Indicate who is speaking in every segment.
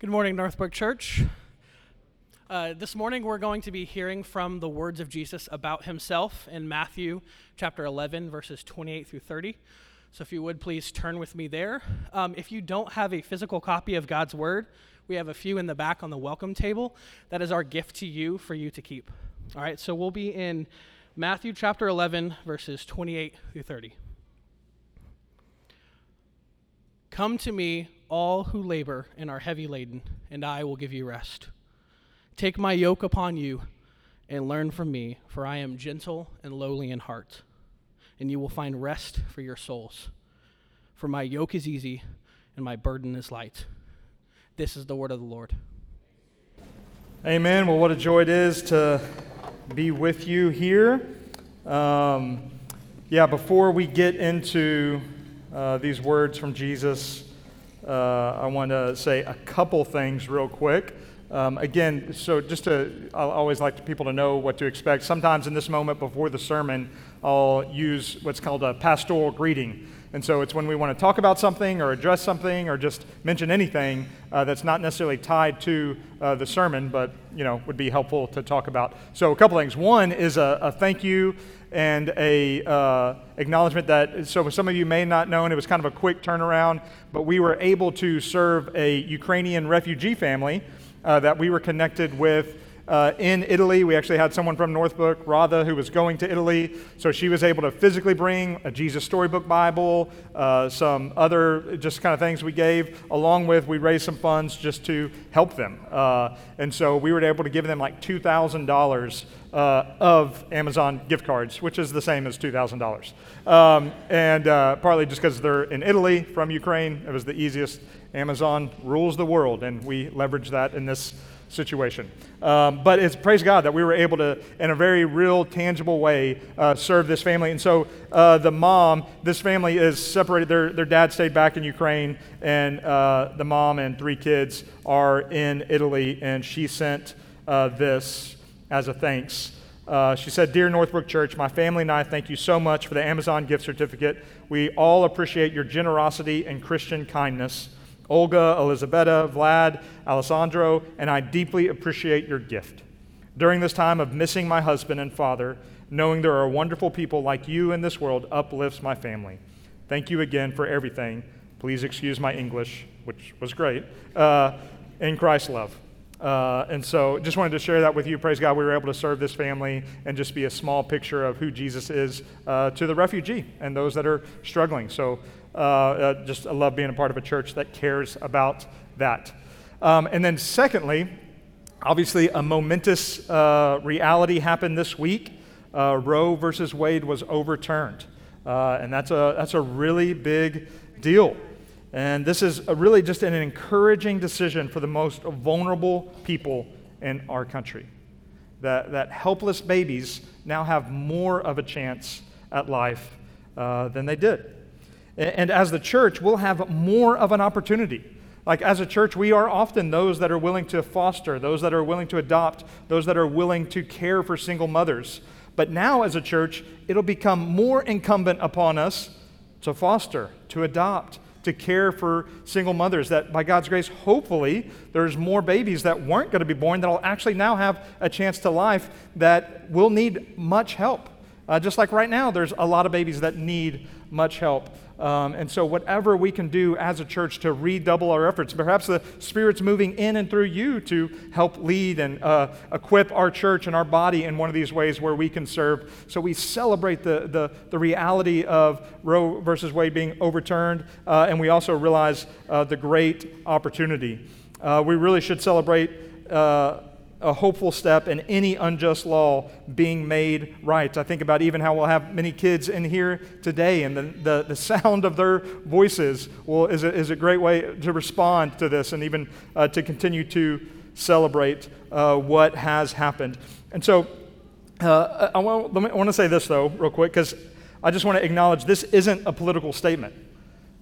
Speaker 1: Good morning, Northbrook Church. Uh, this morning, we're going to be hearing from the words of Jesus about himself in Matthew chapter 11, verses 28 through 30. So, if you would please turn with me there. Um, if you don't have a physical copy of God's word, we have a few in the back on the welcome table. That is our gift to you for you to keep. All right, so we'll be in Matthew chapter 11, verses 28 through 30. Come to me, all who labor and are heavy laden, and I will give you rest. Take my yoke upon you and learn from me, for I am gentle and lowly in heart, and you will find rest for your souls. For my yoke is easy and my burden is light. This is the word of the Lord.
Speaker 2: Amen. Well, what a joy it is to be with you here. Um, yeah, before we get into uh, these words from Jesus, uh, I want to say a couple things real quick. Um, again, so just to, I always like people to know what to expect. Sometimes in this moment before the sermon, I'll use what's called a pastoral greeting. And so it's when we want to talk about something or address something or just mention anything uh, that's not necessarily tied to uh, the sermon, but you know would be helpful to talk about. So a couple things. One is a, a thank you and a uh, acknowledgement that so some of you may not know and it was kind of a quick turnaround but we were able to serve a ukrainian refugee family uh, that we were connected with uh, in Italy. We actually had someone from Northbrook, Radha, who was going to Italy. So she was able to physically bring a Jesus Storybook Bible, uh, some other just kind of things we gave, along with we raised some funds just to help them. Uh, and so we were able to give them like $2,000 uh, of Amazon gift cards, which is the same as $2,000. Um, and uh, partly just because they're in Italy from Ukraine, it was the easiest. Amazon rules the world, and we leverage that in this situation. Um, but it's praise God that we were able to, in a very real, tangible way, uh, serve this family. And so uh, the mom, this family is separated. Their, their dad stayed back in Ukraine, and uh, the mom and three kids are in Italy, and she sent uh, this as a thanks. Uh, she said, Dear Northbrook Church, my family and I thank you so much for the Amazon gift certificate. We all appreciate your generosity and Christian kindness. Olga, Elizabetta, Vlad, Alessandro, and I deeply appreciate your gift. During this time of missing my husband and father, knowing there are wonderful people like you in this world uplifts my family. Thank you again for everything. Please excuse my English, which was great, uh, in Christ's love. Uh, and so just wanted to share that with you. Praise God, we were able to serve this family and just be a small picture of who Jesus is uh, to the refugee and those that are struggling. So uh, uh, just I love being a part of a church that cares about that. Um, and then, secondly, obviously, a momentous uh, reality happened this week. Uh, Roe versus Wade was overturned. And that's a, that's a really big deal. And this is really just an encouraging decision for the most vulnerable people in our country. That, that helpless babies now have more of a chance at life uh, than they did. And as the church, we'll have more of an opportunity. Like as a church, we are often those that are willing to foster, those that are willing to adopt, those that are willing to care for single mothers. But now, as a church, it'll become more incumbent upon us to foster, to adopt, to care for single mothers. That by God's grace, hopefully, there's more babies that weren't going to be born that'll actually now have a chance to life that will need much help. Uh, just like right now, there's a lot of babies that need much help. Um, and so, whatever we can do as a church to redouble our efforts, perhaps the Spirit's moving in and through you to help lead and uh, equip our church and our body in one of these ways where we can serve. So, we celebrate the, the, the reality of Roe versus Wade being overturned, uh, and we also realize uh, the great opportunity. Uh, we really should celebrate uh, a hopeful step in any unjust law being made right. I think about even how we'll have many kids in here today, and the, the, the sound of their voices will, is, a, is a great way to respond to this and even uh, to continue to celebrate uh, what has happened. And so uh, I, want, I want to say this, though, real quick, because I just want to acknowledge this isn't a political statement.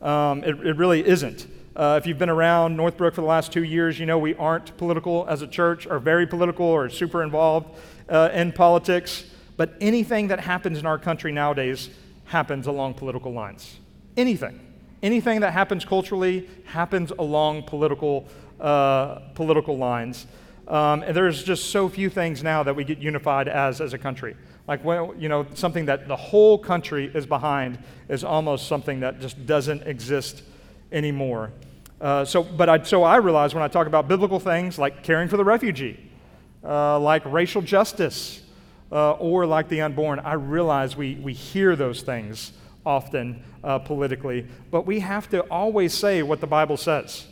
Speaker 2: Um, it, it really isn't. Uh, if you've been around Northbrook for the last two years, you know we aren't political as a church, or very political, or super involved uh, in politics. But anything that happens in our country nowadays happens along political lines. Anything. Anything that happens culturally happens along political uh, political lines. Um, and there's just so few things now that we get unified as as a country. Like, well, you know, something that the whole country is behind is almost something that just doesn't exist anymore. Uh, so, but I, so I realize when I talk about biblical things like caring for the refugee, uh, like racial justice, uh, or like the unborn, I realize we, we hear those things often uh, politically, but we have to always say what the Bible says.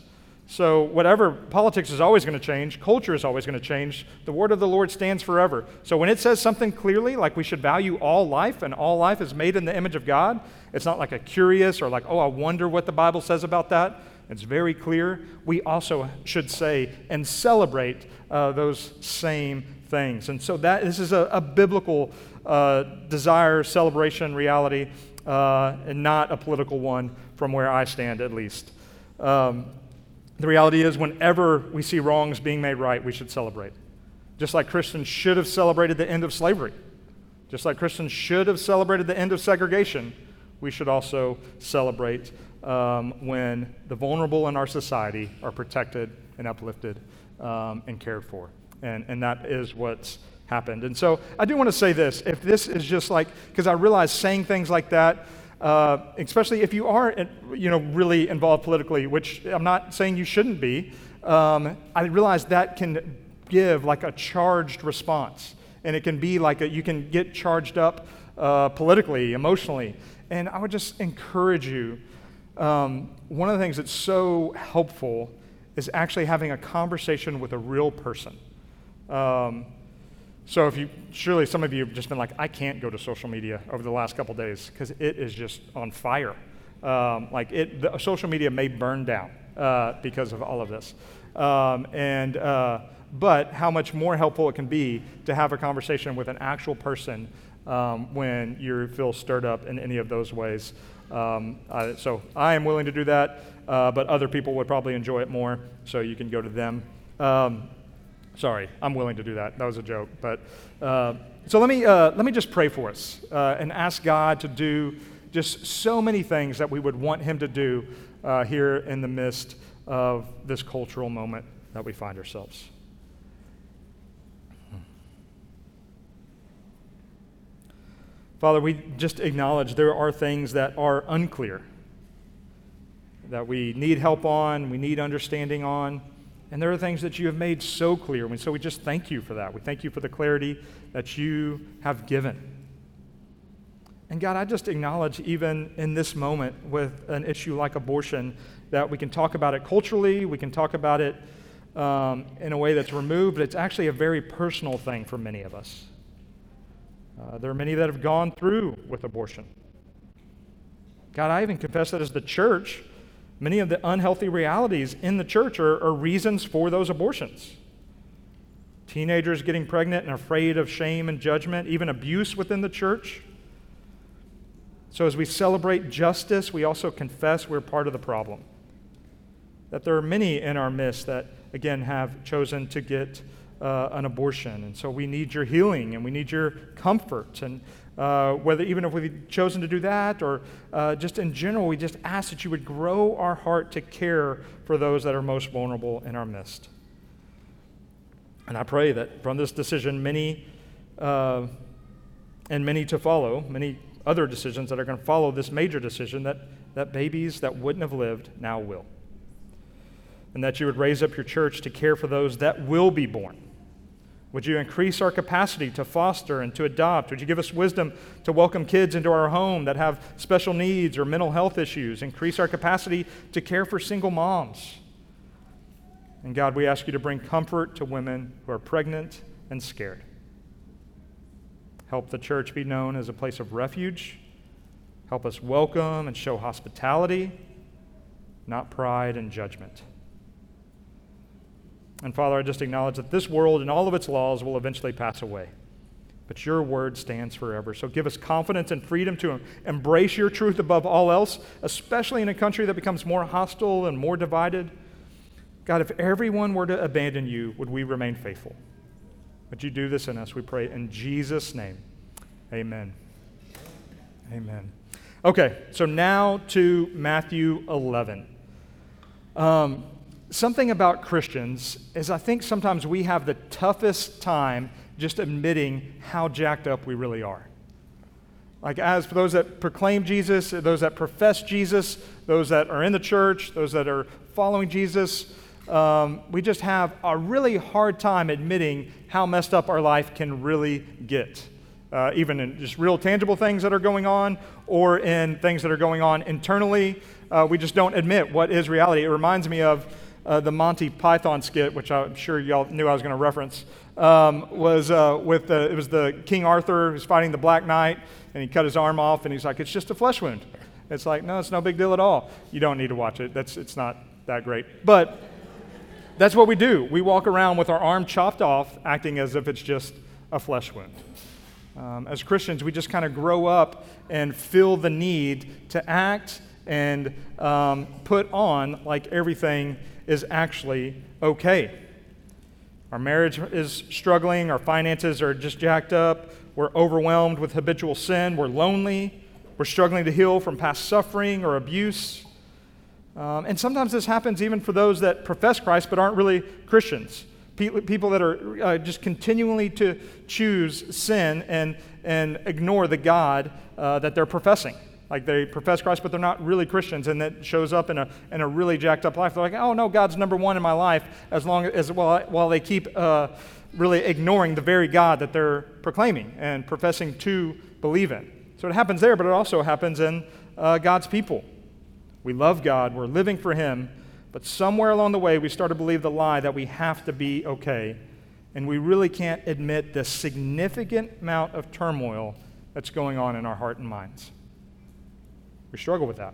Speaker 2: So, whatever, politics is always going to change, culture is always going to change. The word of the Lord stands forever. So, when it says something clearly, like we should value all life and all life is made in the image of God, it's not like a curious or like, oh, I wonder what the Bible says about that. It's very clear. We also should say and celebrate uh, those same things. And so, that this is a, a biblical uh, desire, celebration, reality, uh, and not a political one from where I stand, at least. Um, the reality is, whenever we see wrongs being made right, we should celebrate. Just like Christians should have celebrated the end of slavery, just like Christians should have celebrated the end of segregation, we should also celebrate um, when the vulnerable in our society are protected and uplifted um, and cared for. And, and that is what's happened. And so I do want to say this if this is just like, because I realize saying things like that, uh, especially if you are, you know, really involved politically, which I'm not saying you shouldn't be. Um, I realize that can give like a charged response, and it can be like a, you can get charged up uh, politically, emotionally. And I would just encourage you. Um, one of the things that's so helpful is actually having a conversation with a real person. Um, so if you, surely some of you have just been like, I can't go to social media over the last couple days because it is just on fire. Um, like it, the, social media may burn down uh, because of all of this. Um, and, uh, but how much more helpful it can be to have a conversation with an actual person um, when you feel stirred up in any of those ways. Um, so I am willing to do that, uh, but other people would probably enjoy it more, so you can go to them. Um, Sorry, I'm willing to do that. That was a joke. But uh, so let me uh, let me just pray for us uh, and ask God to do just so many things that we would want Him to do uh, here in the midst of this cultural moment that we find ourselves. Father, we just acknowledge there are things that are unclear, that we need help on, we need understanding on. And there are things that you have made so clear. And so we just thank you for that. We thank you for the clarity that you have given. And God, I just acknowledge, even in this moment with an issue like abortion, that we can talk about it culturally, we can talk about it um, in a way that's removed, but it's actually a very personal thing for many of us. Uh, there are many that have gone through with abortion. God, I even confess that as the church, Many of the unhealthy realities in the church are, are reasons for those abortions. Teenagers getting pregnant and afraid of shame and judgment, even abuse within the church. So, as we celebrate justice, we also confess we're part of the problem. That there are many in our midst that, again, have chosen to get uh, an abortion. And so we need your healing and we need your comfort. And uh, whether even if we've chosen to do that or uh, just in general, we just ask that you would grow our heart to care for those that are most vulnerable in our midst. And I pray that from this decision, many uh, and many to follow, many other decisions that are going to follow this major decision, that, that babies that wouldn't have lived now will. And that you would raise up your church to care for those that will be born would you increase our capacity to foster and to adopt? Would you give us wisdom to welcome kids into our home that have special needs or mental health issues? Increase our capacity to care for single moms. And God, we ask you to bring comfort to women who are pregnant and scared. Help the church be known as a place of refuge. Help us welcome and show hospitality, not pride and judgment. And Father, I just acknowledge that this world and all of its laws will eventually pass away. But your word stands forever. So give us confidence and freedom to embrace your truth above all else, especially in a country that becomes more hostile and more divided. God, if everyone were to abandon you, would we remain faithful? Would you do this in us? We pray in Jesus' name. Amen. Amen. Okay, so now to Matthew 11. Um, something about Christians is I think sometimes we have the toughest time just admitting how jacked up we really are. Like, as for those that proclaim Jesus, those that profess Jesus, those that are in the church, those that are following Jesus, um, we just have a really hard time admitting how messed up our life can really get. Uh, even in just real tangible things that are going on or in things that are going on internally. Uh, we just don't admit what is reality. It reminds me of uh, the Monty Python skit, which I'm sure y'all knew I was going to reference, um, was uh, with the, it was the King Arthur who's fighting the Black Knight, and he cut his arm off, and he's like, "It's just a flesh wound." It's like, no, it's no big deal at all. You don't need to watch it. That's it's not that great, but that's what we do. We walk around with our arm chopped off, acting as if it's just a flesh wound. Um, as Christians, we just kind of grow up and feel the need to act and um, put on like everything is actually okay. Our marriage is struggling, our finances are just jacked up, we're overwhelmed with habitual sin, we're lonely, we're struggling to heal from past suffering or abuse. Um, and sometimes this happens even for those that profess Christ but aren't really Christians. People that are uh, just continually to choose sin and, and ignore the God uh, that they're professing. Like they profess Christ, but they're not really Christians, and that shows up in a, in a really jacked up life. They're like, oh no, God's number one in my life, as long as while, while they keep uh, really ignoring the very God that they're proclaiming and professing to believe in. So it happens there, but it also happens in uh, God's people. We love God, we're living for Him, but somewhere along the way we start to believe the lie that we have to be okay, and we really can't admit the significant amount of turmoil that's going on in our heart and minds. We struggle with that.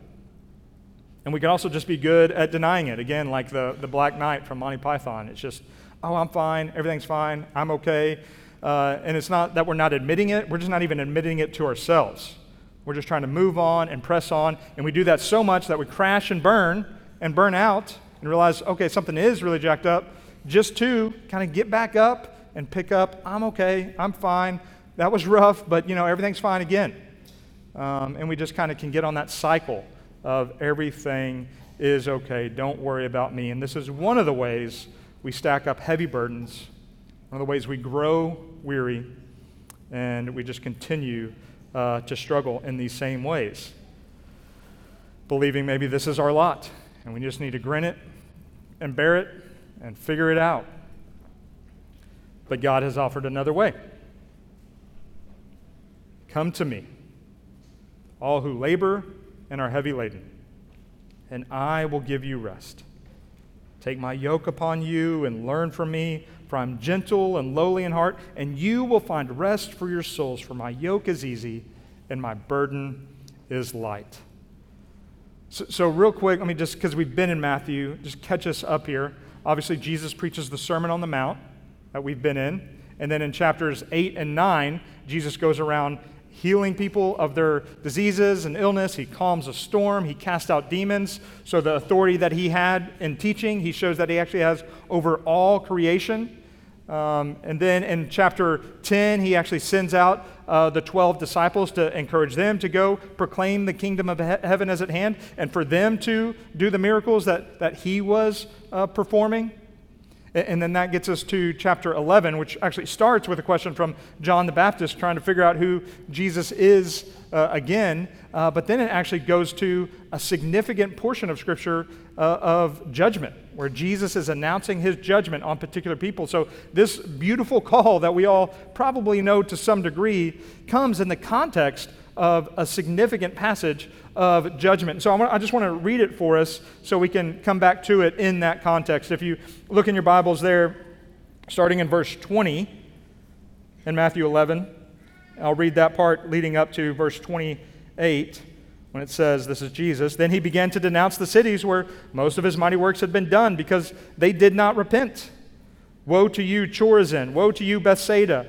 Speaker 2: And we can also just be good at denying it. Again, like the, the Black Knight from Monty Python. It's just, oh, I'm fine, everything's fine, I'm okay. Uh, and it's not that we're not admitting it, we're just not even admitting it to ourselves. We're just trying to move on and press on. And we do that so much that we crash and burn and burn out and realize, okay, something is really jacked up, just to kind of get back up and pick up, I'm okay, I'm fine. That was rough, but you know, everything's fine again. Um, and we just kind of can get on that cycle of everything is okay, don't worry about me. And this is one of the ways we stack up heavy burdens, one of the ways we grow weary, and we just continue uh, to struggle in these same ways. Believing maybe this is our lot, and we just need to grin it and bear it and figure it out. But God has offered another way. Come to me all who labor and are heavy laden, and I will give you rest. Take my yoke upon you and learn from me, for I'm gentle and lowly in heart, and you will find rest for your souls, for my yoke is easy and my burden is light. So, so real quick, let me just, because we've been in Matthew, just catch us up here. Obviously, Jesus preaches the Sermon on the Mount that we've been in. And then in chapters 8 and 9, Jesus goes around healing people of their diseases and illness. He calms a storm. He casts out demons. So, the authority that he had in teaching, he shows that he actually has over all creation. Um, and then in chapter 10, he actually sends out uh, the 12 disciples to encourage them to go proclaim the kingdom of he- heaven as at hand and for them to do the miracles that, that he was uh, performing. And then that gets us to chapter 11, which actually starts with a question from John the Baptist trying to figure out who Jesus is uh, again. Uh, but then it actually goes to a significant portion of Scripture uh, of judgment, where Jesus is announcing his judgment on particular people. So, this beautiful call that we all probably know to some degree comes in the context of a significant passage of judgment. So I just want to read it for us so we can come back to it in that context. If you look in your Bibles there, starting in verse 20 in Matthew 11, I'll read that part leading up to verse 28 when it says, This is Jesus. Then he began to denounce the cities where most of his mighty works had been done because they did not repent. Woe to you, Chorazin! Woe to you, Bethsaida!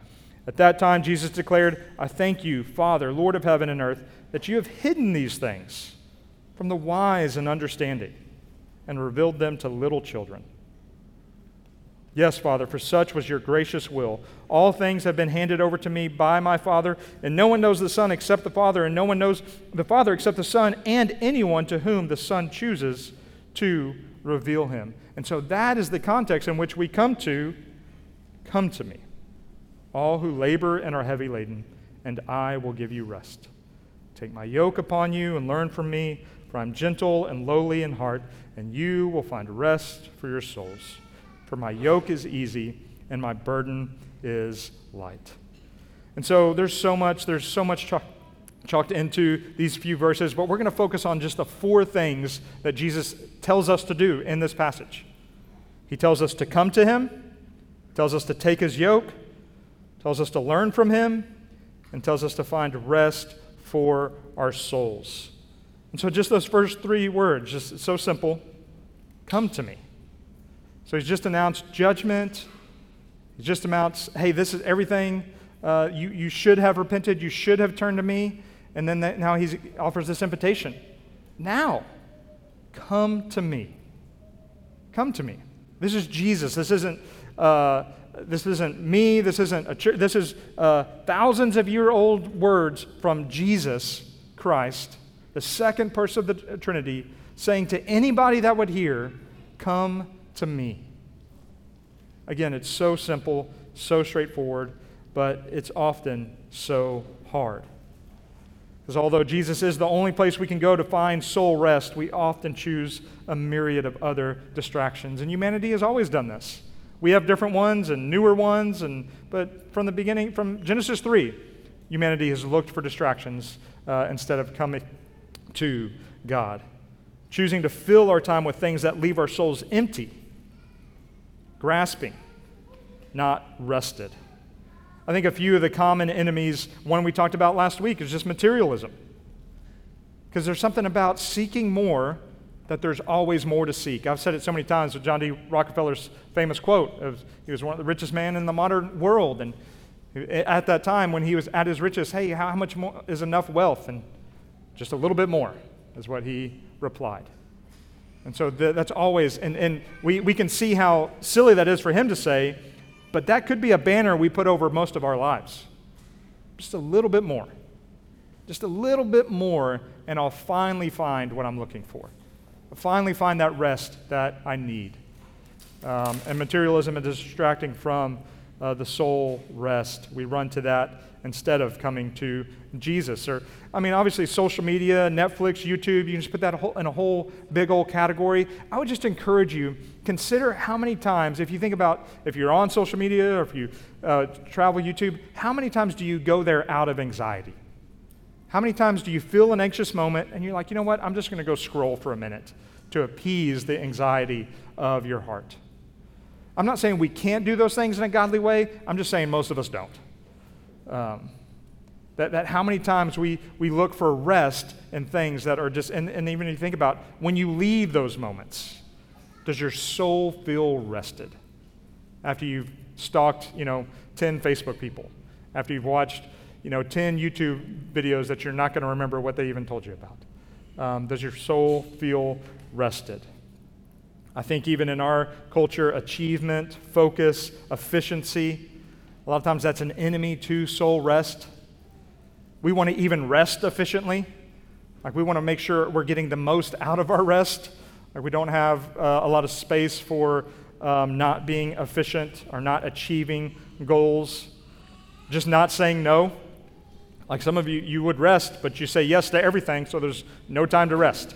Speaker 2: At that time, Jesus declared, I thank you, Father, Lord of heaven and earth, that you have hidden these things from the wise and understanding and revealed them to little children. Yes, Father, for such was your gracious will. All things have been handed over to me by my Father, and no one knows the Son except the Father, and no one knows the Father except the Son, and anyone to whom the Son chooses to reveal him. And so that is the context in which we come to come to me, all who labor and are heavy laden, and I will give you rest. Take my yoke upon you and learn from me, for I'm gentle and lowly in heart, and you will find rest for your souls. For my yoke is easy and my burden is light. And so there's so much, there's so much chalk, chalked into these few verses, but we're going to focus on just the four things that Jesus tells us to do in this passage. He tells us to come to him, tells us to take his yoke, tells us to learn from him, and tells us to find rest for our souls. And so just those first three words, just so simple, come to me. So he's just announced judgment. He just announced, hey, this is everything. Uh, you, you should have repented. You should have turned to me. And then that, now he offers this invitation. Now, come to me. Come to me. This is Jesus. This isn't, uh, this isn't me. This isn't a church. This is uh, thousands of year old words from Jesus Christ, the second person of the Trinity, saying to anybody that would hear, Come to me. Again, it's so simple, so straightforward, but it's often so hard. Because although Jesus is the only place we can go to find soul rest, we often choose a myriad of other distractions. And humanity has always done this. We have different ones and newer ones, and, but from the beginning, from Genesis 3, humanity has looked for distractions uh, instead of coming to God, choosing to fill our time with things that leave our souls empty grasping, not rested. I think a few of the common enemies, one we talked about last week, is just materialism. Because there's something about seeking more that there's always more to seek. I've said it so many times with John D. Rockefeller's famous quote. Of, he was one of the richest men in the modern world. And at that time, when he was at his richest, hey, how much more is enough wealth? And just a little bit more is what he replied. And so that's always, and, and we, we can see how silly that is for him to say, but that could be a banner we put over most of our lives. Just a little bit more. Just a little bit more, and I'll finally find what I'm looking for. Finally find that rest that I need. Um, and materialism is distracting from uh, the soul rest. We run to that instead of coming to Jesus. Or, I mean, obviously, social media, Netflix, YouTube, you can just put that in a whole big old category. I would just encourage you, consider how many times, if you think about if you're on social media or if you uh, travel YouTube, how many times do you go there out of anxiety? How many times do you feel an anxious moment and you're like, you know what, I'm just going to go scroll for a minute to appease the anxiety of your heart? I'm not saying we can't do those things in a godly way, I'm just saying most of us don't. Um, that, that how many times we, we look for rest in things that are just, and, and even if you think about when you leave those moments, does your soul feel rested? After you've stalked, you know, 10 Facebook people, after you've watched, you know, 10 YouTube videos that you're not going to remember what they even told you about. Um, does your soul feel rested? I think even in our culture, achievement, focus, efficiency, a lot of times that's an enemy to soul rest. We want to even rest efficiently. Like we want to make sure we're getting the most out of our rest. Like we don't have uh, a lot of space for um, not being efficient or not achieving goals. Just not saying no. Like some of you, you would rest, but you say yes to everything, so there's no time to rest.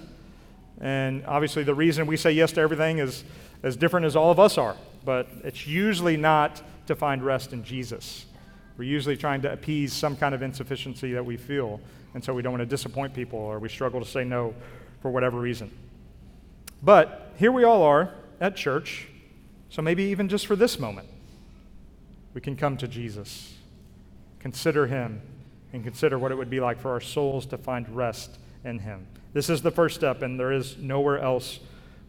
Speaker 2: And obviously, the reason we say yes to everything is as different as all of us are, but it's usually not to find rest in Jesus. We're usually trying to appease some kind of insufficiency that we feel, and so we don't want to disappoint people or we struggle to say no for whatever reason. But here we all are at church, so maybe even just for this moment, we can come to Jesus, consider Him, and consider what it would be like for our souls to find rest in Him. This is the first step, and there is nowhere else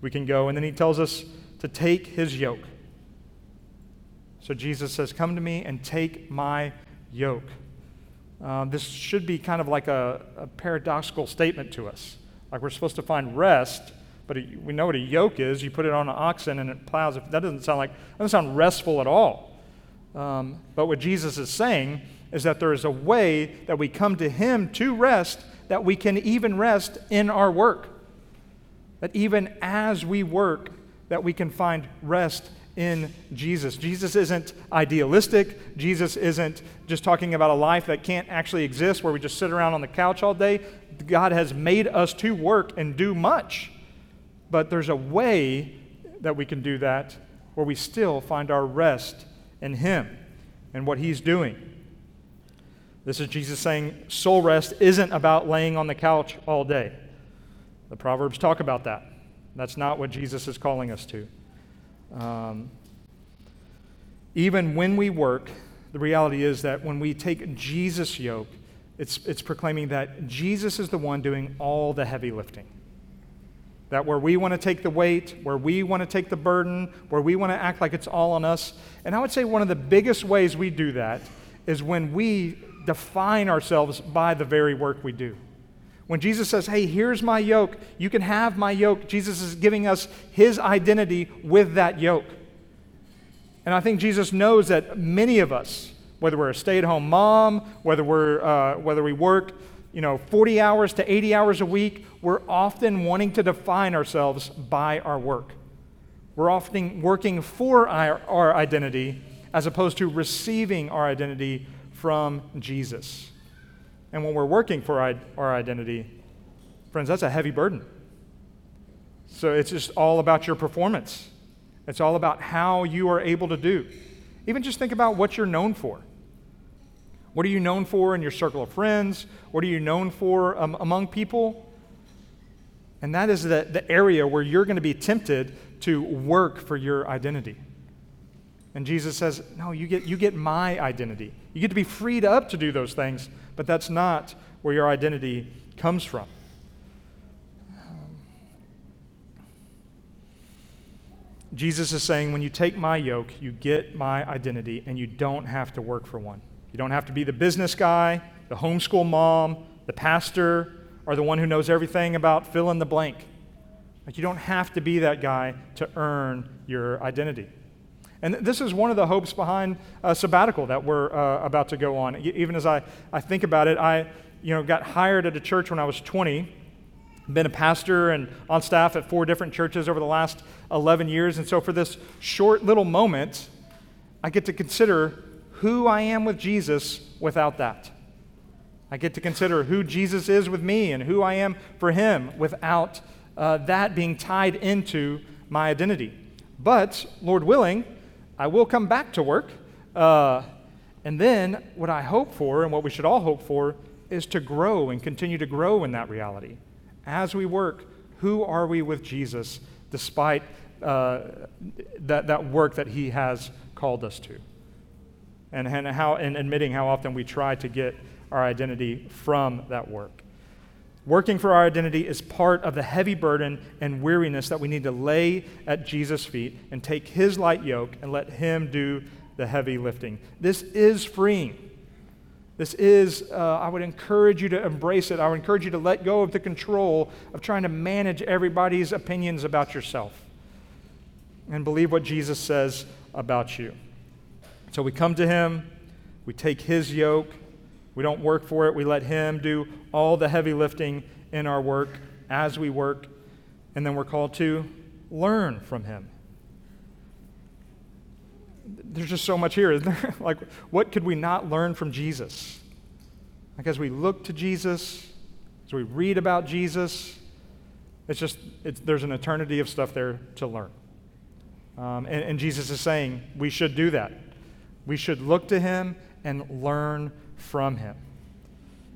Speaker 2: we can go. And then he tells us to take his yoke. So Jesus says, Come to me and take my yoke. Um, this should be kind of like a, a, paradoxical statement to us. Like we're supposed to find rest, but we know what a yoke is. You put it on an oxen and it plows. That doesn't sound like that doesn't sound restful at all. Um, but what Jesus is saying is that there is a way that we come to Him to rest, that we can even rest in our work. That even as we work, that we can find rest in Jesus. Jesus isn't idealistic. Jesus isn't just talking about a life that can't actually exist where we just sit around on the couch all day. God has made us to work and do much. But there's a way that we can do that where we still find our rest in Him and what He's doing. This is Jesus saying soul rest isn't about laying on the couch all day. The Proverbs talk about that. That's not what Jesus is calling us to. Um, even when we work, the reality is that when we take Jesus' yoke, it's, it's proclaiming that Jesus is the one doing all the heavy lifting. That where we want to take the weight, where we want to take the burden, where we want to act like it's all on us. And I would say one of the biggest ways we do that is when we define ourselves by the very work we do. When Jesus says, Hey, here's my yoke, you can have my yoke, Jesus is giving us his identity with that yoke. And I think Jesus knows that many of us, whether we're a stay at home mom, whether, we're, uh, whether we work you know, 40 hours to 80 hours a week, we're often wanting to define ourselves by our work. We're often working for our, our identity as opposed to receiving our identity from Jesus. And when we're working for our identity, friends, that's a heavy burden. So it's just all about your performance. It's all about how you are able to do. Even just think about what you're known for. What are you known for in your circle of friends? What are you known for um, among people? And that is the, the area where you're going to be tempted to work for your identity. And Jesus says, No, you get, you get my identity. You get to be freed up to do those things, but that's not where your identity comes from. Um, Jesus is saying, when you take my yoke, you get my identity, and you don't have to work for one. You don't have to be the business guy, the homeschool mom, the pastor, or the one who knows everything about fill in the blank. Like you don't have to be that guy to earn your identity. And this is one of the hopes behind a sabbatical that we're uh, about to go on. Even as I, I think about it, I you know, got hired at a church when I was 20, been a pastor and on staff at four different churches over the last 11 years. And so for this short little moment, I get to consider who I am with Jesus without that. I get to consider who Jesus is with me and who I am for him without uh, that being tied into my identity. But, Lord willing, I will come back to work. Uh, and then, what I hope for and what we should all hope for is to grow and continue to grow in that reality. As we work, who are we with Jesus despite uh, that, that work that he has called us to? and, and, how, and admitting how often we try to get our identity from that work. Working for our identity is part of the heavy burden and weariness that we need to lay at Jesus' feet and take his light yoke and let him do the heavy lifting. This is freeing. This is, uh, I would encourage you to embrace it. I would encourage you to let go of the control of trying to manage everybody's opinions about yourself and believe what Jesus says about you. So we come to Him, we take His yoke, we don't work for it, we let Him do all the heavy lifting in our work as we work, and then we're called to learn from Him. There's just so much here, like, what could we not learn from Jesus? Like, as we look to Jesus, as we read about Jesus, it's just, it's, there's an eternity of stuff there to learn. Um, and, and Jesus is saying we should do that. We should look to him and learn from him.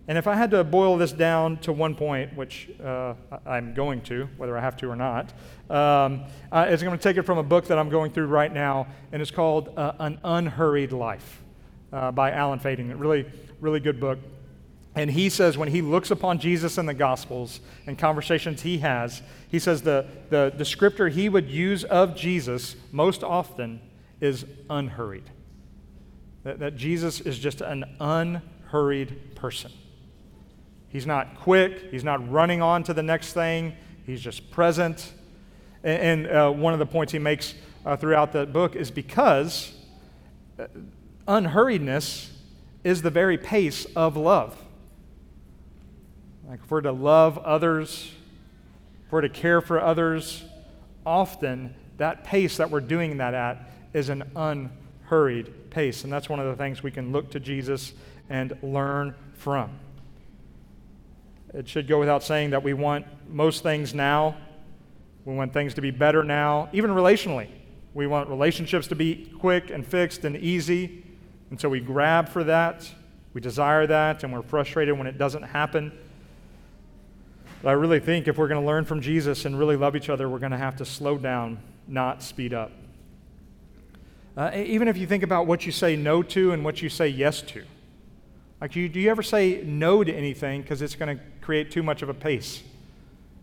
Speaker 2: And if I had to boil this down to one point, which uh, I'm going to, whether I have to or not, um, uh, I'm going to take it from a book that I'm going through right now, and it's called uh, An Unhurried Life uh, by Alan Fadling. A really, really good book. And he says when he looks upon Jesus in the Gospels and conversations he has, he says the, the descriptor he would use of Jesus most often is unhurried. That, that Jesus is just an unhurried person. He's not quick, he's not running on to the next thing, he's just present. And, and uh, one of the points he makes uh, throughout the book is because uh, unhurriedness is the very pace of love. Like if we're to love others, if we're to care for others, often that pace that we're doing that at is an unhurried pace. And that's one of the things we can look to Jesus and learn from. It should go without saying that we want most things now. We want things to be better now, even relationally. We want relationships to be quick and fixed and easy. And so we grab for that. We desire that, and we're frustrated when it doesn't happen. But I really think if we're going to learn from Jesus and really love each other, we're going to have to slow down, not speed up. Uh, even if you think about what you say no to and what you say yes to. Like, you, do you ever say no to anything because it's going to create too much of a pace?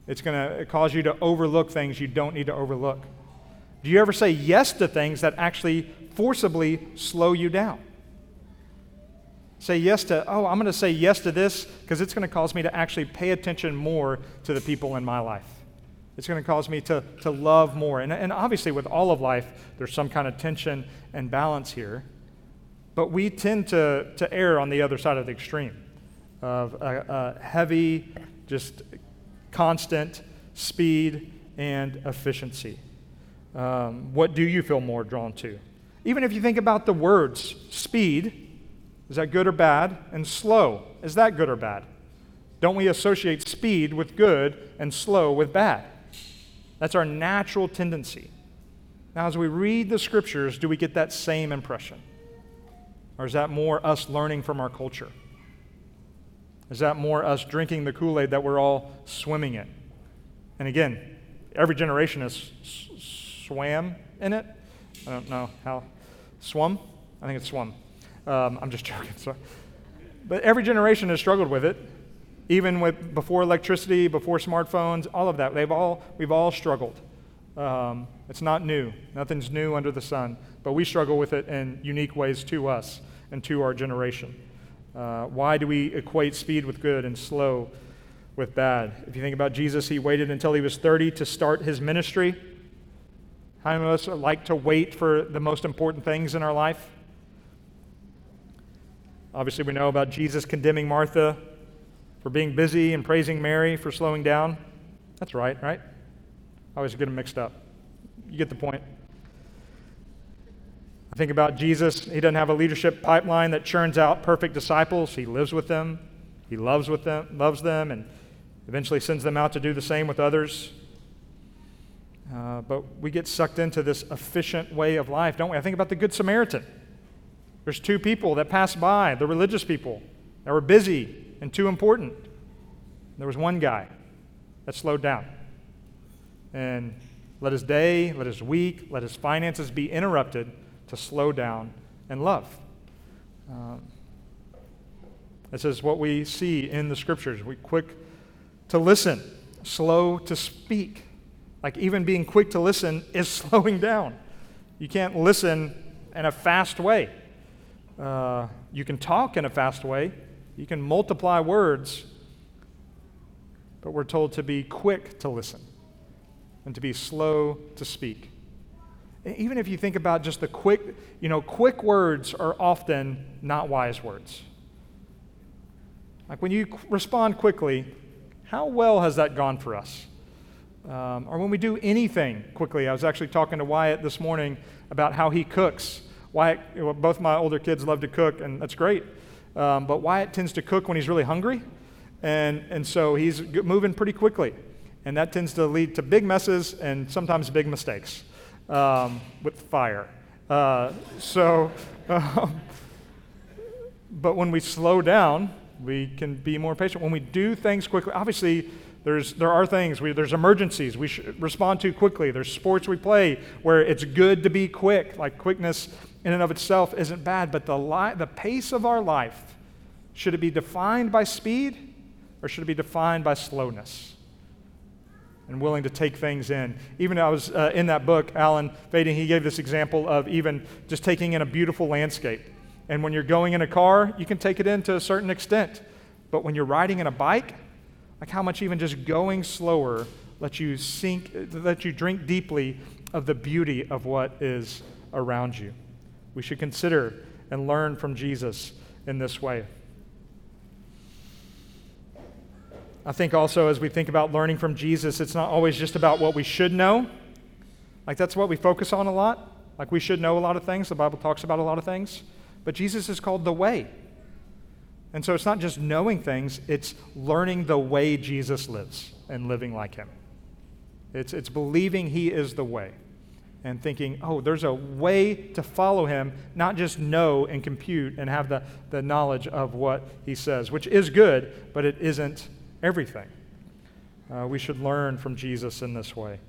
Speaker 2: It's going to cause you to overlook things you don't need to overlook. Do you ever say yes to things that actually forcibly slow you down? Say yes to, oh, I'm going to say yes to this because it's going to cause me to actually pay attention more to the people in my life. It's going to cause me to, to love more. And, and obviously, with all of life, there's some kind of tension and balance here. But we tend to, to err on the other side of the extreme of a, a heavy, just constant speed and efficiency. Um, what do you feel more drawn to? Even if you think about the words speed, is that good or bad? And slow, is that good or bad? Don't we associate speed with good and slow with bad? That's our natural tendency. Now, as we read the scriptures, do we get that same impression? Or is that more us learning from our culture? Is that more us drinking the Kool Aid that we're all swimming in? And again, every generation has swam in it. I don't know how. Swum? I think it's swum. Um, I'm just joking. Sorry. But every generation has struggled with it, even with before electricity, before smartphones, all of that. They've all, we've all struggled. Um, it's not new. Nothing's new under the sun. But we struggle with it in unique ways to us and to our generation. Uh, why do we equate speed with good and slow with bad? If you think about Jesus, he waited until he was 30 to start his ministry. How many of us like to wait for the most important things in our life? Obviously, we know about Jesus condemning Martha for being busy and praising Mary for slowing down. That's right, right? I always get them mixed up. You get the point. I think about Jesus. He doesn't have a leadership pipeline that churns out perfect disciples. He lives with them. He loves with them, loves them, and eventually sends them out to do the same with others. Uh, but we get sucked into this efficient way of life, don't we? I think about the Good Samaritan. There's two people that passed by, the religious people, that were busy and too important. There was one guy that slowed down and let his day, let his week, let his finances be interrupted to slow down and love. Um, this is what we see in the scriptures. We quick to listen, slow to speak. Like even being quick to listen is slowing down. You can't listen in a fast way. Uh, you can talk in a fast way. You can multiply words, but we're told to be quick to listen and to be slow to speak. Even if you think about just the quick, you know, quick words are often not wise words. Like when you respond quickly, how well has that gone for us? Um, or when we do anything quickly. I was actually talking to Wyatt this morning about how he cooks. Wyatt, both my older kids love to cook, and that's great. Um, but Wyatt tends to cook when he's really hungry, and, and so he's moving pretty quickly. And that tends to lead to big messes and sometimes big mistakes um, with fire. Uh, so, um, but when we slow down, we can be more patient. When we do things quickly, obviously, there's, there are things, we, there's emergencies we respond to quickly. There's sports we play where it's good to be quick. Like quickness in and of itself isn't bad, but the, li- the pace of our life Should it be defined by speed or should it be defined by slowness? And willing to take things in. Even I was uh, in that book, Alan Fadling, he gave this example of even just taking in a beautiful landscape. And when you're going in a car, you can take it in to a certain extent. But when you're riding in a bike, like how much even just going slower lets you sink, let you drink deeply of the beauty of what is around you. We should consider and learn from Jesus in this way. I think also as we think about learning from Jesus, it's not always just about what we should know. Like that's what we focus on a lot. Like we should know a lot of things. The Bible talks about a lot of things. But Jesus is called the way. And so it's not just knowing things, it's learning the way Jesus lives and living like him. It's, it's believing he is the way and thinking, oh, there's a way to follow him, not just know and compute and have the, the knowledge of what he says, which is good, but it isn't everything. Uh, we should learn from Jesus in this way.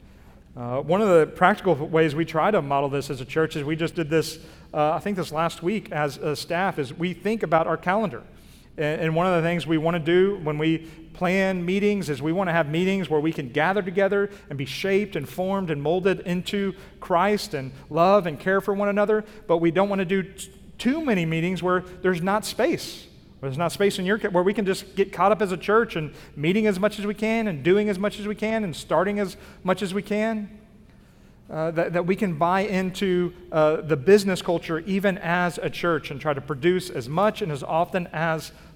Speaker 2: Uh, one of the practical ways we try to model this as a church is we just did this, uh, I think this last week as a staff, is we think about our calendar. And, one of the things we want to do when we plan meetings is we want to have meetings where we can gather together and be shaped and formed and molded into Christ and love and care for one another. But we don't want to do too many meetings where there's not space there's not space in your where we can just get caught up as a church and meeting as much as we can and doing as much as we can and starting as much as we can. Uh, that, that we can buy into uh, the business culture even as a church and try to produce as much and as often as possible.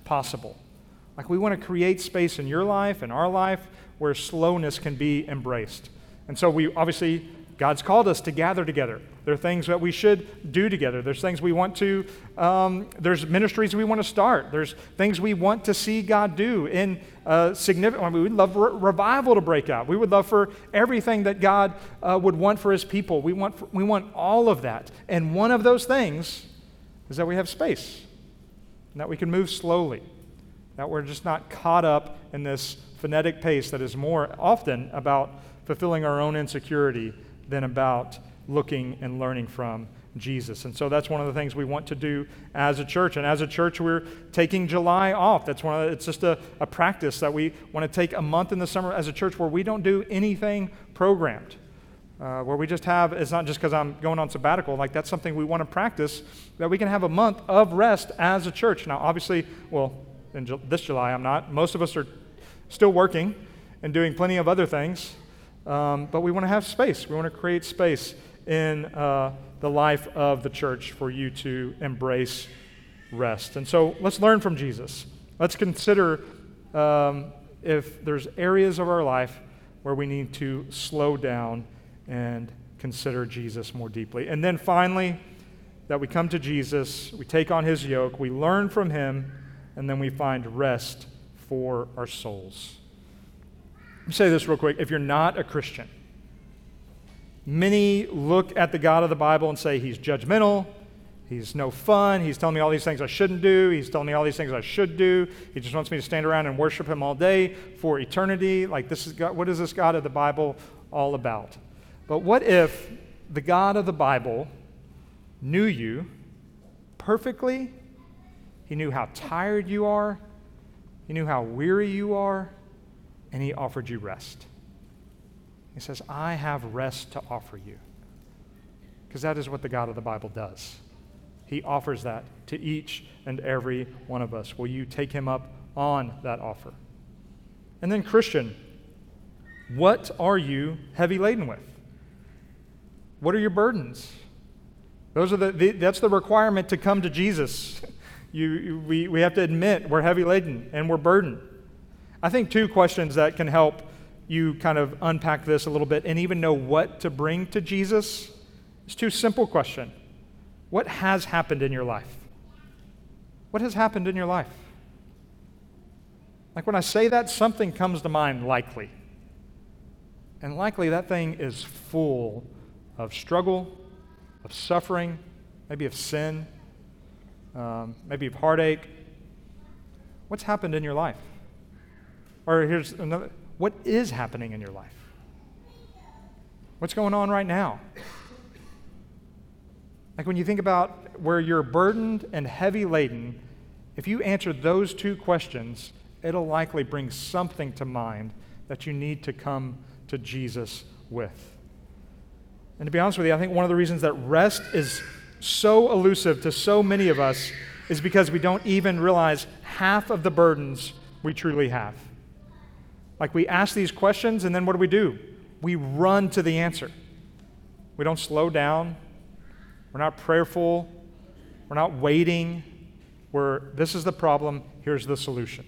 Speaker 2: Like we want to create space in your life and our life where slowness can be embraced. And so we obviously God's called us to gather together. There are things that we should do together. There's things we want to, um, there's ministries we want to start. There's things we want to see God do in uh, significant, I mean, we would love re- revival to break out. We would love for everything that God uh, would want for his people. We want, for, we want all of that. And one of those things is that we have space and that we can move slowly, that we're just not caught up in this frenetic pace that is more often about fulfilling our own insecurity than about looking and learning from Jesus. And so that's one of the things we want to do as a church. And as a church, we're taking July off. That's one of the, it's just a, a practice that we want to take a month in the summer as a church where we don't do anything programmed. Uh, where we just have, it's not just because I'm going on sabbatical, like that's something we want to practice, that we can have a month of rest as a church. Now, obviously, well, in Ju- this July I'm not. Most of us are still working and doing plenty of other things. Um, but we want to have space. We want to create space in uh, the life of the church for you to embrace rest. And so let's learn from Jesus. Let's consider um, if there's areas of our life where we need to slow down and consider Jesus more deeply. And then finally, that we come to Jesus, we take on his yoke, we learn from him, and then we find rest for our souls. Let me say this real quick. If you're not a Christian, many look at the God of the Bible and say he's judgmental, he's no fun, he's telling me all these things I shouldn't do, he's telling me all these things I should do, he just wants me to stand around and worship him all day for eternity. Like, this is God, what is this God of the Bible all about? But what if the God of the Bible knew you perfectly? He knew how tired you are, he knew how weary you are and he offered you rest. He says, I have rest to offer you. Because that is what the God of the Bible does. He offers that to each and every one of us. Will you take him up on that offer? And then, Christian, what are you heavy laden with? What are your burdens? Those are the, the that's the requirement to come to Jesus. You, we, we have to admit we're heavy laden and we're burdened. I think two questions that can help you kind of unpack this a little bit and even know what to bring to Jesus is two simple questions. What has happened in your life? What has happened in your life? Like when I say that, something comes to mind, likely. And likely that thing is full of struggle, of suffering, maybe of sin, um, maybe of heartache. What's happened in your life? Or here's another what is happening in your life? What's going on right now? Like when you think about where you're burdened and heavy laden, if you answer those two questions, it'll likely bring something to mind that you need to come to Jesus with. And to be honest with you, I think one of the reasons that rest is so elusive to so many of us is because we don't even realize half of the burdens we truly have. Like we ask these questions, and then what do we do? We run to the answer. We don't slow down. We're not prayerful. We're not waiting. We're, this is the problem, here's the solution.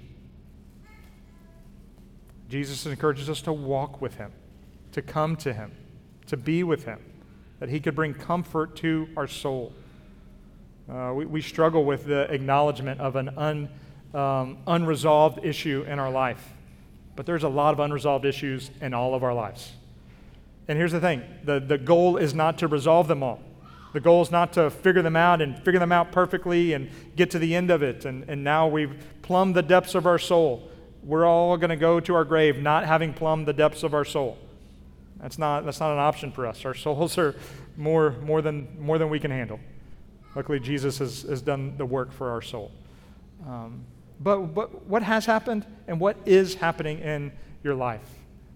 Speaker 2: Jesus encourages us to walk with him, to come to him, to be with him, that he could bring comfort to our soul. Uh, we, we, struggle with the acknowledgement of an un, um, unresolved issue in our life, but there's a lot of unresolved issues in all of our lives. And here's the thing the, the goal is not to resolve them all. The goal is not to figure them out and figure them out perfectly and get to the end of it. And, and now we've plumbed the depths of our soul. We're all going to go to our grave not having plumbed the depths of our soul. That's not, that's not an option for us. Our souls are more, more, than, more than we can handle. Luckily, Jesus has, has done the work for our soul. Um, but, but what has happened and what is happening in your life?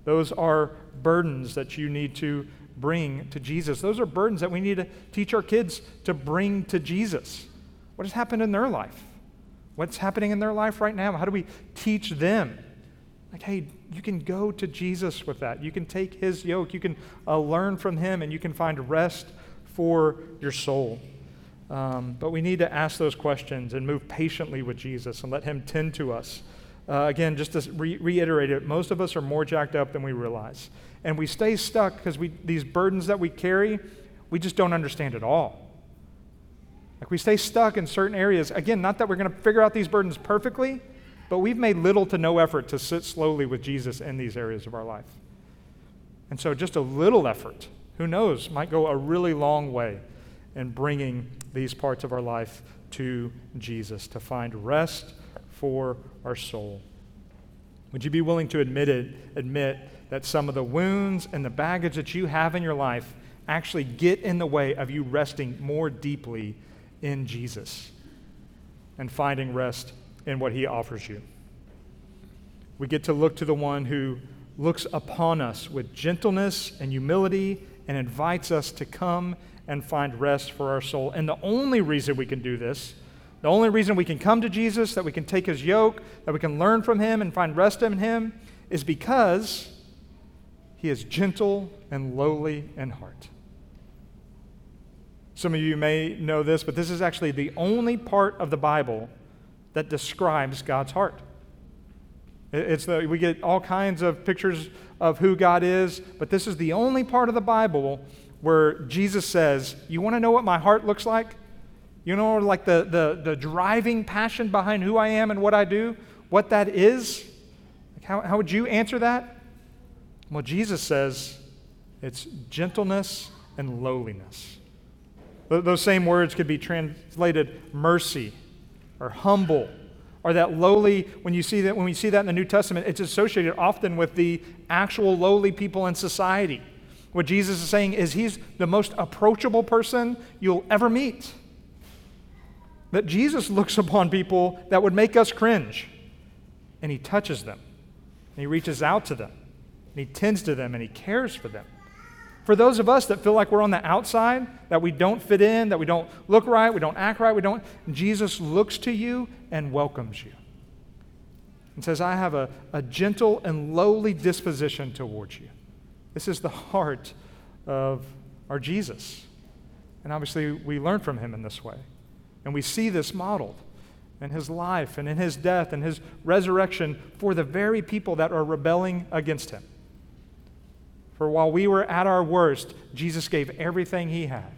Speaker 2: Those are burdens that you need to bring to Jesus. Those are burdens that we need to teach our kids to bring to Jesus. What has happened in their life? What's happening in their life right now? How do we teach them? Like, hey, you can go to Jesus with that. You can take his yoke. You can uh, learn from him, and you can find rest for your soul. Um, but we need to ask those questions and move patiently with Jesus and let him tend to us. Uh, again, just to re- reiterate it, most of us are more jacked up than we realize. And we stay stuck because these burdens that we carry, we just don't understand at all. Like we stay stuck in certain areas. Again, not that we're going to figure out these burdens perfectly, but we've made little to no effort to sit slowly with Jesus in these areas of our life. And so just a little effort, who knows, might go a really long way in bringing these parts of our life to Jesus to find rest for our soul. Would you be willing to admit it, admit that some of the wounds and the baggage that you have in your life actually get in the way of you resting more deeply in Jesus and finding rest in what he offers you? We get to look to the one who looks upon us with gentleness and humility and invites us to come and find rest for our soul. And the only reason we can do this the only reason we can come to Jesus, that we can take his yoke, that we can learn from him and find rest in him, is because he is gentle and lowly in heart. Some of you may know this, but this is actually the only part of the Bible that describes God's heart. It's the, we get all kinds of pictures of who God is, but this is the only part of the Bible where Jesus says, You want to know what my heart looks like? You know, like the, the, the driving passion behind who I am and what I do, what that is? How, how would you answer that? Well, Jesus says it's gentleness and lowliness. Those same words could be translated mercy or humble or that lowly when you see that when we see that in the new testament it's associated often with the actual lowly people in society what jesus is saying is he's the most approachable person you'll ever meet that Jesus looks upon people that would make us cringe, and he touches them, and he reaches out to them, and he tends to them, and he cares for them. For those of us that feel like we're on the outside, that we don't fit in, that we don't look right, we don't act right, we don't, Jesus looks to you and welcomes you and says, I have a, a gentle and lowly disposition towards you. This is the heart of our Jesus. And obviously, we learn from him in this way. And we see this modeled in his life and in his death and his resurrection for the very people that are rebelling against him. For while we were at our worst, Jesus gave everything he had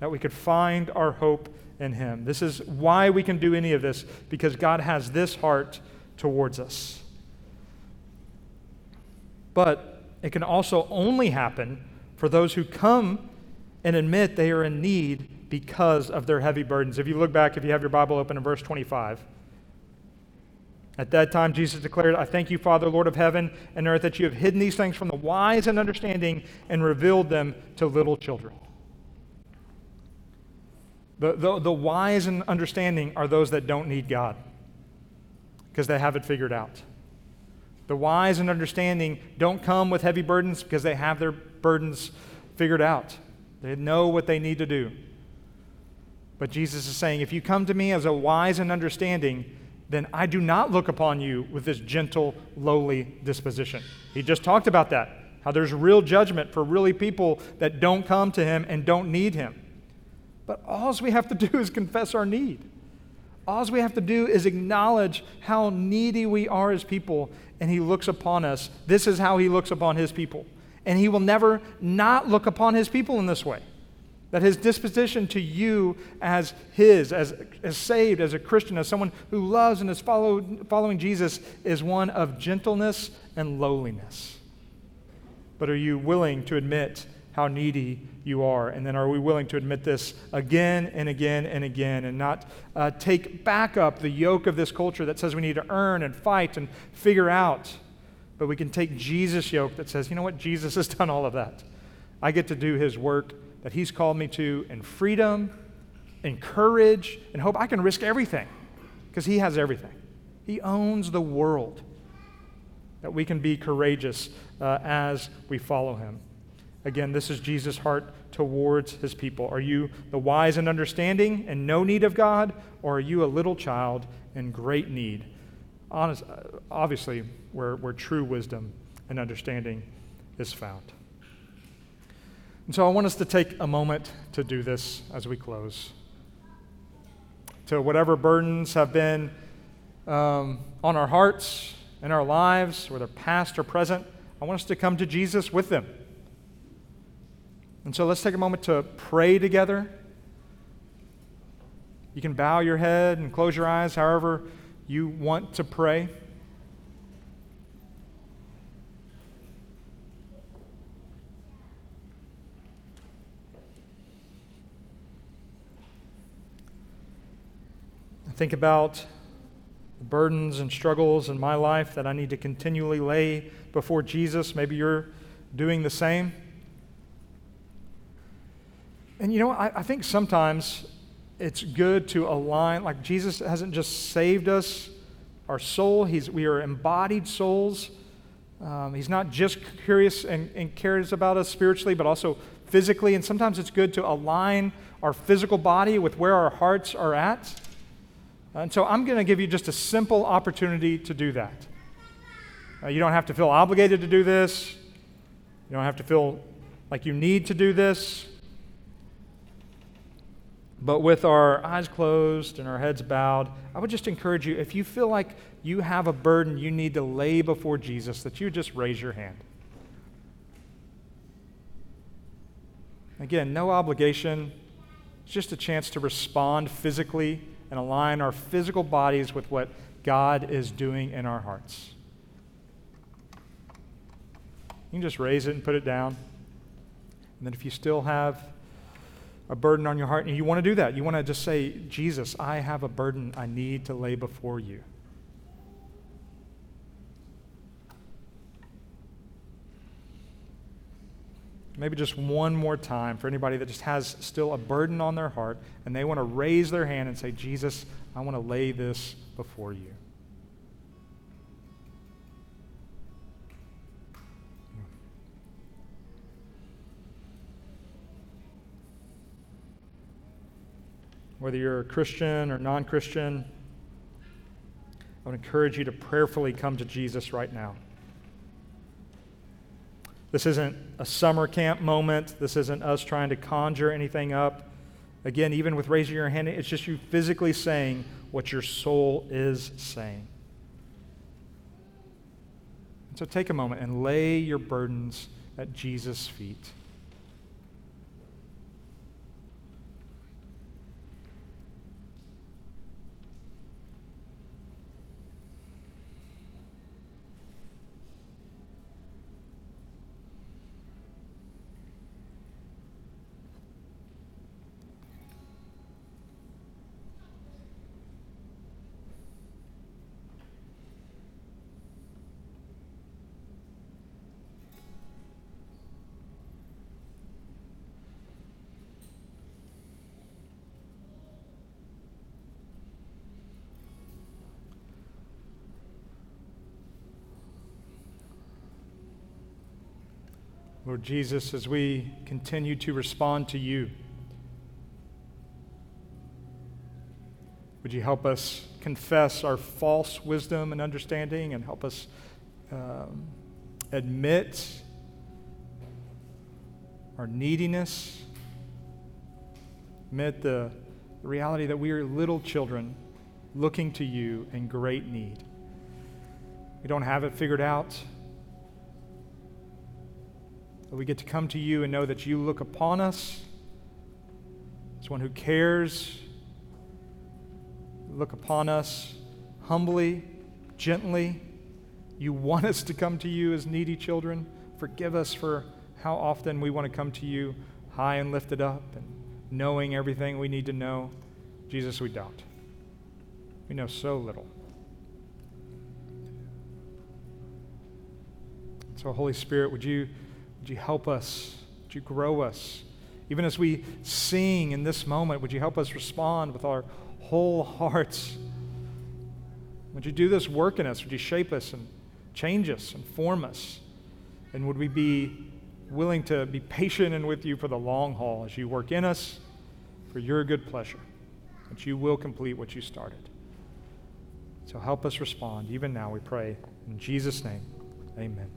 Speaker 2: that we could find our hope in him. This is why we can do any of this, because God has this heart towards us. But it can also only happen for those who come and admit they are in need because of their heavy burdens. If you look back, if you have your Bible open in verse 25, at that time, Jesus declared, I thank you, Father, Lord of heaven and earth, that you have hidden these things from the wise and understanding and revealed them to little children. The, the, the wise and understanding are those that don't need God because they have it figured out. The wise and understanding don't come with heavy burdens because they have their burdens figured out. They know what they need to do. But Jesus is saying, if you come to me as a wise and understanding, then I do not look upon you with this gentle, lowly disposition. He just talked about that, how there's real judgment for really people that don't come to him and don't need him. But all we have to do is confess our need. All we have to do is acknowledge how needy we are as people, and he looks upon us. This is how he looks upon his people. And he will never not look upon his people in this way. That his disposition to you as his, as, as saved, as a Christian, as someone who loves and is follow, following Jesus, is one of gentleness and lowliness. But are you willing to admit how needy you are? And then are we willing to admit this again and again and again and not uh, take back up the yoke of this culture that says we need to earn and fight and figure out? But we can take Jesus' yoke that says, you know what? Jesus has done all of that. I get to do his work that He's called me to in freedom, in courage, and hope. I can risk everything because He has everything. He owns the world. That we can be courageous uh, as we follow Him. Again, this is Jesus' heart towards His people. Are you the wise and understanding and no need of God, or are you a little child in great need? Honest, uh, obviously, where, where true wisdom and understanding is found. And so I want us to take a moment to do this as we close. To whatever burdens have been um, on our hearts and our lives, whether past or present, I want us to come to Jesus with them. And so let's take a moment to pray together. You can bow your head and close your eyes however you want to pray. Think about the burdens and struggles in my life that I need to continually lay before Jesus. Maybe you're doing the same. And you know, I, I think sometimes it's good to align, like Jesus hasn't just saved us, our soul, he's, we are embodied souls. Um, he's not just curious and, and cares about us spiritually, but also physically. And sometimes it's good to align our physical body with where our hearts are at. And so I'm going to give you just a simple opportunity to do that. Uh, you don't have to feel obligated to do this. You don't have to feel like you need to do this. But with our eyes closed and our heads bowed, I would just encourage you if you feel like you have a burden you need to lay before Jesus, that you just raise your hand. Again, no obligation. It's just a chance to respond physically and align our physical bodies with what God is doing in our hearts. You can just raise it and put it down. And then if you still have a burden on your heart and you want to do that, you want to just say, Jesus, I have a burden I need to lay before you. Maybe just one more time for anybody that just has still a burden on their heart and they want to raise their hand and say, Jesus, I want to lay this before you. Whether you're a Christian or non Christian, I would encourage you to prayerfully come to Jesus right now. This isn't a summer camp moment. This isn't us trying to conjure anything up. Again, even with raising your hand, it's just you physically saying what your soul is saying. So take a moment and lay your burdens at Jesus' feet. Lord Jesus, as we continue to respond to you, would you help us confess our false wisdom and understanding and help us um, admit our neediness, admit the, the reality that we are little children looking to you in great need. We don't have it figured out. But we get to come to you and know that you look upon us as one who cares. Look upon us humbly, gently. You want us to come to you as needy children. Forgive us for how often we want to come to you high and lifted up and knowing everything we need to know. Jesus, we don't. We know so little. So, Holy Spirit, would you, would you help us? Would you grow us? Even as we sing in this moment, would you help us respond with our whole hearts? Would you do this work in us? Would you shape us and change us and form us? And would we be willing to be patient and with you for the long haul as you work in us for your good pleasure, that you will complete what you started? So help us respond even now, we pray. In Jesus' name, amen.